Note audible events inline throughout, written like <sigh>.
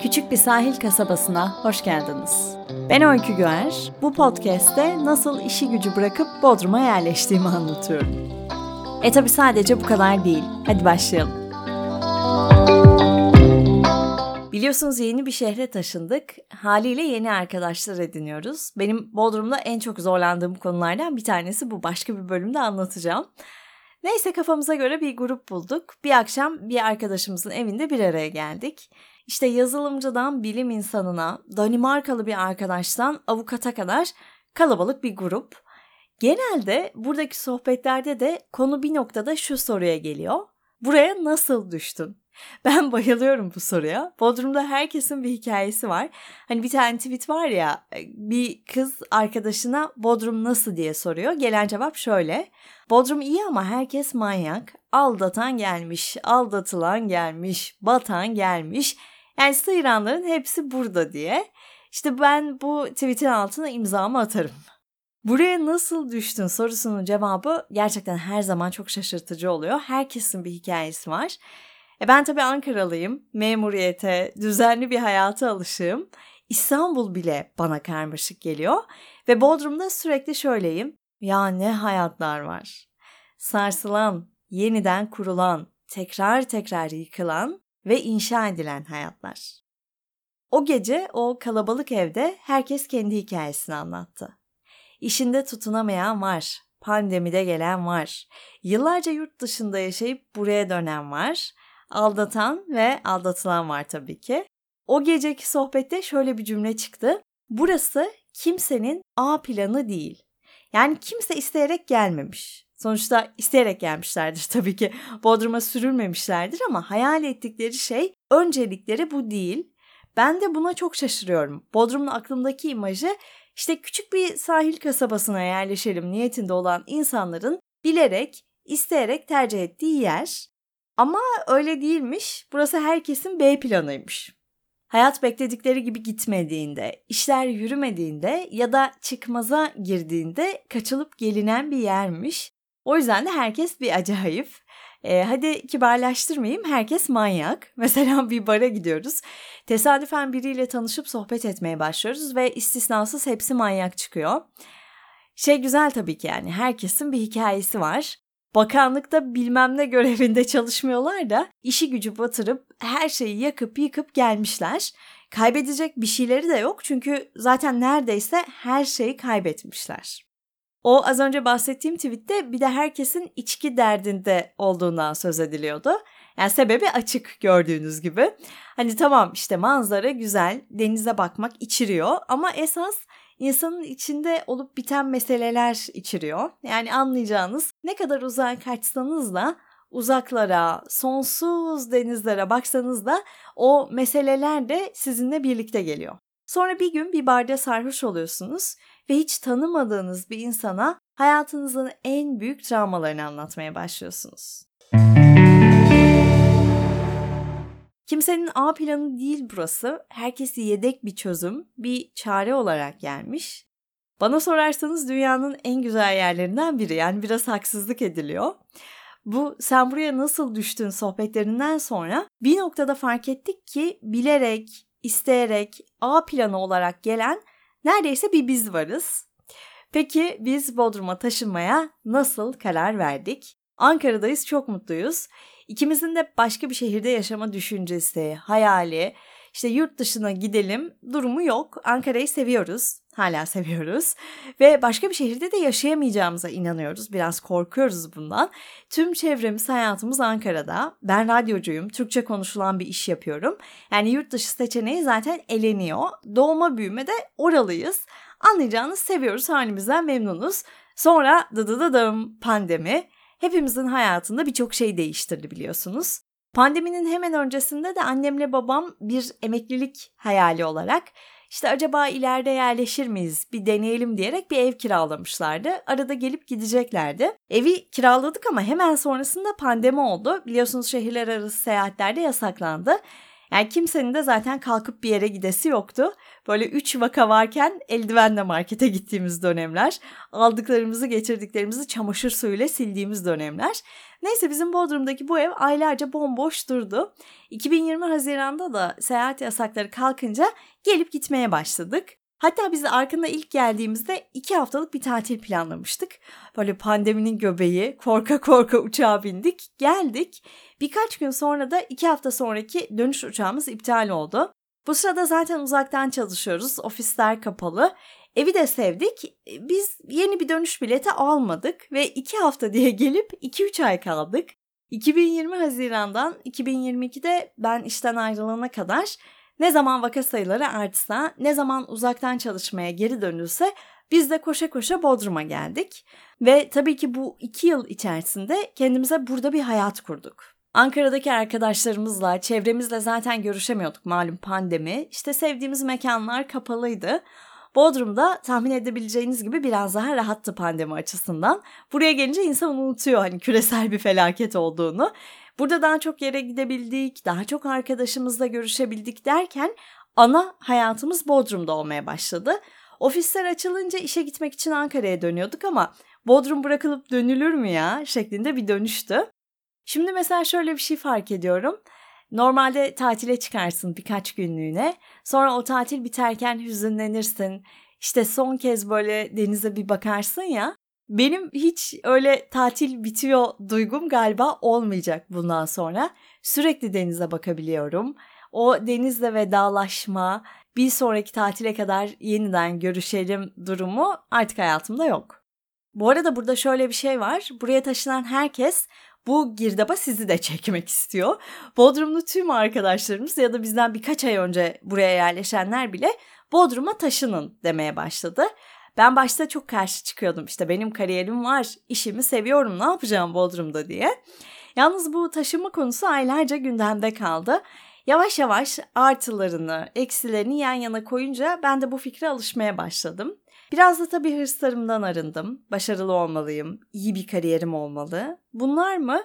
Küçük bir sahil kasabasına hoş geldiniz. Ben Öykü Güer. Bu podcast'te nasıl işi gücü bırakıp Bodrum'a yerleştiğimi anlatıyorum. E tabi sadece bu kadar değil. Hadi başlayalım. Biliyorsunuz yeni bir şehre taşındık. Haliyle yeni arkadaşlar ediniyoruz. Benim Bodrum'da en çok zorlandığım konulardan bir tanesi bu. Başka bir bölümde anlatacağım. Neyse kafamıza göre bir grup bulduk. Bir akşam bir arkadaşımızın evinde bir araya geldik. İşte yazılımcıdan bilim insanına, Danimarkalı bir arkadaştan avukata kadar kalabalık bir grup. Genelde buradaki sohbetlerde de konu bir noktada şu soruya geliyor. Buraya nasıl düştün? <laughs> Ben bayılıyorum bu soruya. Bodrum'da herkesin bir hikayesi var. Hani bir tane tweet var ya bir kız arkadaşına Bodrum nasıl diye soruyor. Gelen cevap şöyle. Bodrum iyi ama herkes manyak. Aldatan gelmiş, aldatılan gelmiş, batan gelmiş. Yani sıyıranların hepsi burada diye. İşte ben bu tweetin altına imzamı atarım. Buraya nasıl düştün sorusunun cevabı gerçekten her zaman çok şaşırtıcı oluyor. Herkesin bir hikayesi var. E ben tabii Ankaralıyım. Memuriyete, düzenli bir hayata alışığım. İstanbul bile bana karmaşık geliyor. Ve Bodrum'da sürekli şöyleyim. Ya ne hayatlar var. Sarsılan, yeniden kurulan, tekrar tekrar yıkılan ve inşa edilen hayatlar. O gece o kalabalık evde herkes kendi hikayesini anlattı. İşinde tutunamayan var, pandemide gelen var, yıllarca yurt dışında yaşayıp buraya dönen var, aldatan ve aldatılan var tabii ki. O geceki sohbette şöyle bir cümle çıktı. Burası kimsenin A planı değil. Yani kimse isteyerek gelmemiş. Sonuçta isteyerek gelmişlerdir <laughs> tabii ki. Bodrum'a sürülmemişlerdir ama hayal ettikleri şey öncelikleri bu değil. Ben de buna çok şaşırıyorum. Bodrum'un aklımdaki imajı işte küçük bir sahil kasabasına yerleşelim niyetinde olan insanların bilerek, isteyerek tercih ettiği yer. Ama öyle değilmiş. Burası herkesin B planıymış. Hayat bekledikleri gibi gitmediğinde, işler yürümediğinde ya da çıkmaza girdiğinde kaçılıp gelinen bir yermiş. O yüzden de herkes bir acayip. E, hadi kibarlaştırmayayım herkes manyak. <laughs> Mesela bir bara gidiyoruz. Tesadüfen biriyle tanışıp sohbet etmeye başlıyoruz ve istisnasız hepsi manyak çıkıyor. Şey güzel tabii ki yani herkesin bir hikayesi var bakanlıkta bilmem ne görevinde çalışmıyorlar da işi gücü batırıp her şeyi yakıp yıkıp gelmişler. Kaybedecek bir şeyleri de yok çünkü zaten neredeyse her şeyi kaybetmişler. O az önce bahsettiğim tweette bir de herkesin içki derdinde olduğundan söz ediliyordu. Yani sebebi açık gördüğünüz gibi. Hani tamam işte manzara güzel, denize bakmak içiriyor ama esas insanın içinde olup biten meseleler içeriyor. Yani anlayacağınız ne kadar uzağa kaçsanız da uzaklara, sonsuz denizlere baksanız da o meseleler de sizinle birlikte geliyor. Sonra bir gün bir barda sarhoş oluyorsunuz ve hiç tanımadığınız bir insana hayatınızın en büyük travmalarını anlatmaya başlıyorsunuz. Kimsenin A planı değil burası. Herkesi yedek bir çözüm, bir çare olarak gelmiş. Bana sorarsanız dünyanın en güzel yerlerinden biri. Yani biraz haksızlık ediliyor. Bu sen buraya nasıl düştün sohbetlerinden sonra bir noktada fark ettik ki bilerek, isteyerek, A planı olarak gelen neredeyse bir biz varız. Peki biz Bodrum'a taşınmaya nasıl karar verdik? Ankara'dayız, çok mutluyuz. İkimizin de başka bir şehirde yaşama düşüncesi, hayali, işte yurt dışına gidelim durumu yok. Ankara'yı seviyoruz. Hala seviyoruz. Ve başka bir şehirde de yaşayamayacağımıza inanıyoruz. Biraz korkuyoruz bundan. Tüm çevremiz, hayatımız Ankara'da. Ben radyocuyum. Türkçe konuşulan bir iş yapıyorum. Yani yurt dışı seçeneği zaten eleniyor. Doğma büyüme de oralıyız. Anlayacağınız seviyoruz, halimizden memnunuz. Sonra dıdıdıdım pandemi hepimizin hayatında birçok şey değiştirdi biliyorsunuz. Pandeminin hemen öncesinde de annemle babam bir emeklilik hayali olarak işte acaba ileride yerleşir miyiz bir deneyelim diyerek bir ev kiralamışlardı. Arada gelip gideceklerdi. Evi kiraladık ama hemen sonrasında pandemi oldu. Biliyorsunuz şehirler arası seyahatlerde yasaklandı. Yani kimsenin de zaten kalkıp bir yere gidesi yoktu. Böyle üç vaka varken eldivenle markete gittiğimiz dönemler. Aldıklarımızı getirdiklerimizi çamaşır suyuyla sildiğimiz dönemler. Neyse bizim Bodrum'daki bu ev aylarca bomboş durdu. 2020 Haziran'da da seyahat yasakları kalkınca gelip gitmeye başladık. Hatta biz arkında ilk geldiğimizde iki haftalık bir tatil planlamıştık. Böyle pandeminin göbeği korka korka uçağa bindik geldik. Birkaç gün sonra da iki hafta sonraki dönüş uçağımız iptal oldu. Bu sırada zaten uzaktan çalışıyoruz. Ofisler kapalı. Evi de sevdik. Biz yeni bir dönüş bileti almadık ve iki hafta diye gelip 2-3 ay kaldık. 2020 Haziran'dan 2022'de ben işten ayrılana kadar ne zaman vaka sayıları artsa, ne zaman uzaktan çalışmaya geri dönülse biz de koşa koşa Bodrum'a geldik. Ve tabii ki bu iki yıl içerisinde kendimize burada bir hayat kurduk. Ankara'daki arkadaşlarımızla, çevremizle zaten görüşemiyorduk malum pandemi. İşte sevdiğimiz mekanlar kapalıydı. Bodrum'da tahmin edebileceğiniz gibi biraz daha rahattı pandemi açısından. Buraya gelince insan unutuyor hani küresel bir felaket olduğunu. Burada daha çok yere gidebildik, daha çok arkadaşımızla görüşebildik derken ana hayatımız Bodrum'da olmaya başladı. Ofisler açılınca işe gitmek için Ankara'ya dönüyorduk ama Bodrum bırakılıp dönülür mü ya şeklinde bir dönüştü. Şimdi mesela şöyle bir şey fark ediyorum. Normalde tatile çıkarsın birkaç günlüğüne. Sonra o tatil biterken hüzünlenirsin. İşte son kez böyle denize bir bakarsın ya. Benim hiç öyle tatil bitiyor duygum galiba olmayacak bundan sonra. Sürekli denize bakabiliyorum. O denizle vedalaşma, bir sonraki tatile kadar yeniden görüşelim durumu artık hayatımda yok. Bu arada burada şöyle bir şey var. Buraya taşınan herkes bu girdaba sizi de çekmek istiyor. Bodrumlu tüm arkadaşlarımız ya da bizden birkaç ay önce buraya yerleşenler bile Bodrum'a taşının demeye başladı. Ben başta çok karşı çıkıyordum işte benim kariyerim var, işimi seviyorum ne yapacağım Bodrum'da diye. Yalnız bu taşıma konusu aylarca gündemde kaldı. Yavaş yavaş artılarını, eksilerini yan yana koyunca ben de bu fikre alışmaya başladım. Biraz da tabii hırslarımdan arındım. Başarılı olmalıyım, iyi bir kariyerim olmalı. Bunlar mı?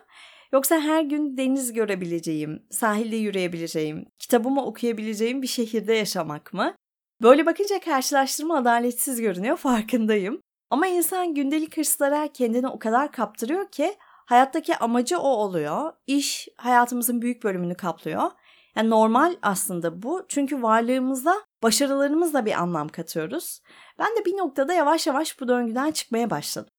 Yoksa her gün deniz görebileceğim, sahilde yürüyebileceğim, kitabımı okuyabileceğim bir şehirde yaşamak mı? Böyle bakınca karşılaştırma adaletsiz görünüyor farkındayım. Ama insan gündelik hırslara kendini o kadar kaptırıyor ki hayattaki amacı o oluyor. İş hayatımızın büyük bölümünü kaplıyor. Yani normal aslında bu. Çünkü varlığımızda başarılarımızla bir anlam katıyoruz. Ben de bir noktada yavaş yavaş bu döngüden çıkmaya başladım.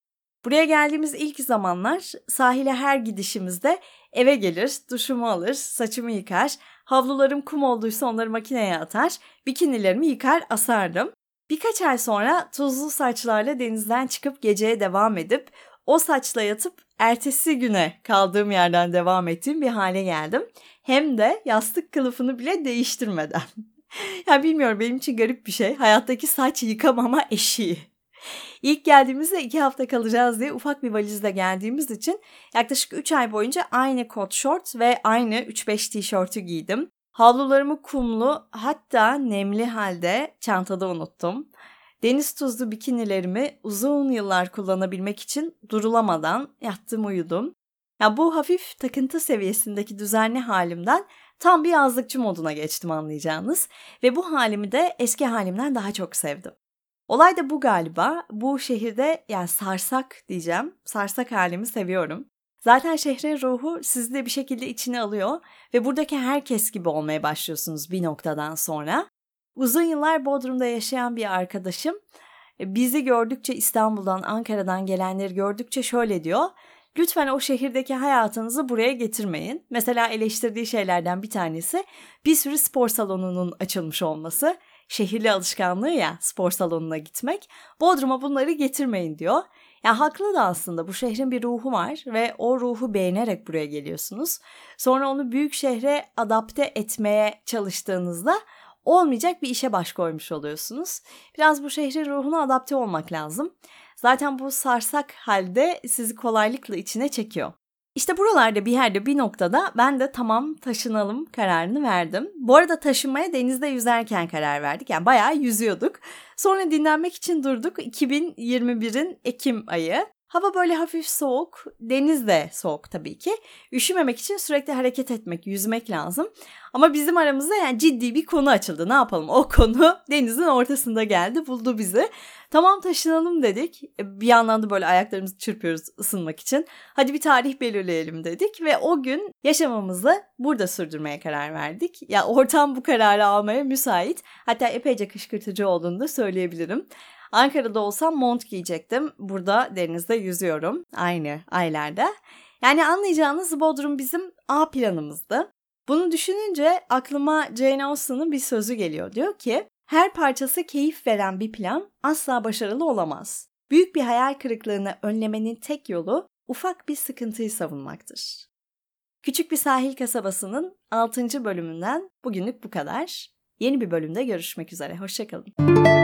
Buraya geldiğimiz ilk zamanlar sahile her gidişimizde eve gelir, duşumu alır, saçımı yıkar, havlularım kum olduysa onları makineye atar, bikinilerimi yıkar asardım. Birkaç ay sonra tuzlu saçlarla denizden çıkıp geceye devam edip o saçla yatıp ertesi güne kaldığım yerden devam ettiğim bir hale geldim. Hem de yastık kılıfını bile değiştirmeden. <laughs> ya bilmiyorum benim için garip bir şey. Hayattaki saç yıkamama eşiği. İlk geldiğimizde iki hafta kalacağız diye ufak bir valizle geldiğimiz için yaklaşık 3 ay boyunca aynı kot şort ve aynı 3-5 tişörtü giydim. Havlularımı kumlu hatta nemli halde çantada unuttum. Deniz tuzlu bikinilerimi uzun yıllar kullanabilmek için durulamadan yattım uyudum. Ya bu hafif takıntı seviyesindeki düzenli halimden tam bir yazlıkçı moduna geçtim anlayacağınız ve bu halimi de eski halimden daha çok sevdim. Olay da bu galiba. Bu şehirde yani sarsak diyeceğim. Sarsak halimi seviyorum. Zaten şehrin ruhu sizi de bir şekilde içine alıyor ve buradaki herkes gibi olmaya başlıyorsunuz bir noktadan sonra. Uzun yıllar Bodrum'da yaşayan bir arkadaşım e, bizi gördükçe İstanbul'dan, Ankara'dan gelenleri gördükçe şöyle diyor. Lütfen o şehirdeki hayatınızı buraya getirmeyin. Mesela eleştirdiği şeylerden bir tanesi bir sürü spor salonunun açılmış olması şehirli alışkanlığı ya spor salonuna gitmek. Bodrum'a bunları getirmeyin diyor. Ya haklı da aslında bu şehrin bir ruhu var ve o ruhu beğenerek buraya geliyorsunuz. Sonra onu büyük şehre adapte etmeye çalıştığınızda olmayacak bir işe baş koymuş oluyorsunuz. Biraz bu şehrin ruhuna adapte olmak lazım. Zaten bu sarsak halde sizi kolaylıkla içine çekiyor. İşte buralarda bir yerde bir noktada ben de tamam taşınalım kararını verdim. Bu arada taşınmaya denizde yüzerken karar verdik. Yani bayağı yüzüyorduk. Sonra dinlenmek için durduk 2021'in Ekim ayı. Hava böyle hafif soğuk, deniz de soğuk tabii ki. Üşümemek için sürekli hareket etmek, yüzmek lazım. Ama bizim aramızda yani ciddi bir konu açıldı. Ne yapalım? O konu <laughs> denizin ortasında geldi, buldu bizi. Tamam taşınalım dedik. E, bir yandan da böyle ayaklarımızı çırpıyoruz ısınmak için. Hadi bir tarih belirleyelim dedik ve o gün yaşamamızı burada sürdürmeye karar verdik. Ya ortam bu kararı almaya müsait. Hatta epeyce kışkırtıcı olduğunu da söyleyebilirim. Ankara'da olsam mont giyecektim. Burada denizde yüzüyorum. Aynı aylarda. Yani anlayacağınız Bodrum bizim A planımızdı. Bunu düşününce aklıma Jane Austen'ın bir sözü geliyor. Diyor ki her parçası keyif veren bir plan asla başarılı olamaz. Büyük bir hayal kırıklığını önlemenin tek yolu ufak bir sıkıntıyı savunmaktır. Küçük bir sahil kasabasının 6. bölümünden bugünlük bu kadar. Yeni bir bölümde görüşmek üzere. Hoşçakalın.